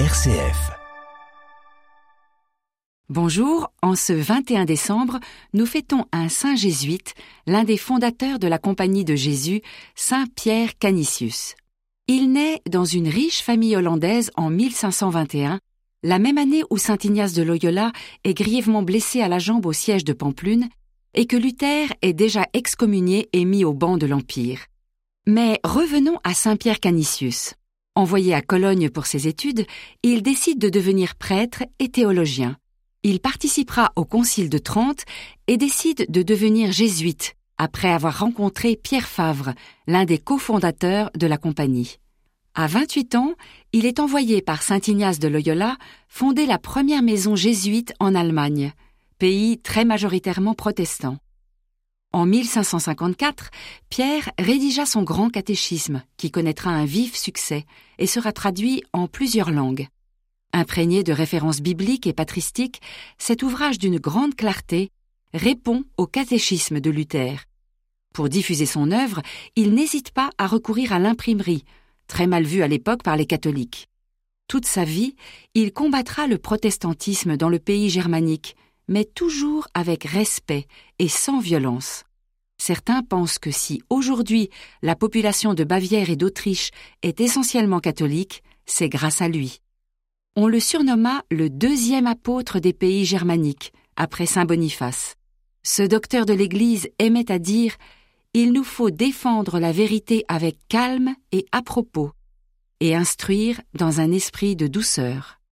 RCF. Bonjour, en ce 21 décembre, nous fêtons un saint jésuite, l'un des fondateurs de la Compagnie de Jésus, Saint Pierre Canisius. Il naît dans une riche famille hollandaise en 1521, la même année où Saint Ignace de Loyola est grièvement blessé à la jambe au siège de Pamplune et que Luther est déjà excommunié et mis au banc de l'Empire. Mais revenons à Saint Pierre Canisius. Envoyé à Cologne pour ses études, il décide de devenir prêtre et théologien. Il participera au Concile de Trente et décide de devenir jésuite après avoir rencontré Pierre Favre, l'un des cofondateurs de la compagnie. À 28 ans, il est envoyé par saint Ignace de Loyola fonder la première maison jésuite en Allemagne, pays très majoritairement protestant. En 1554, Pierre rédigea son grand catéchisme, qui connaîtra un vif succès et sera traduit en plusieurs langues. Imprégné de références bibliques et patristiques, cet ouvrage d'une grande clarté répond au catéchisme de Luther. Pour diffuser son œuvre, il n'hésite pas à recourir à l'imprimerie, très mal vue à l'époque par les catholiques. Toute sa vie, il combattra le protestantisme dans le pays germanique, mais toujours avec respect et sans violence. Certains pensent que si aujourd'hui la population de Bavière et d'Autriche est essentiellement catholique, c'est grâce à lui. On le surnomma le deuxième apôtre des pays germaniques, après Saint Boniface. Ce docteur de l'Église aimait à dire Il nous faut défendre la vérité avec calme et à propos, et instruire dans un esprit de douceur.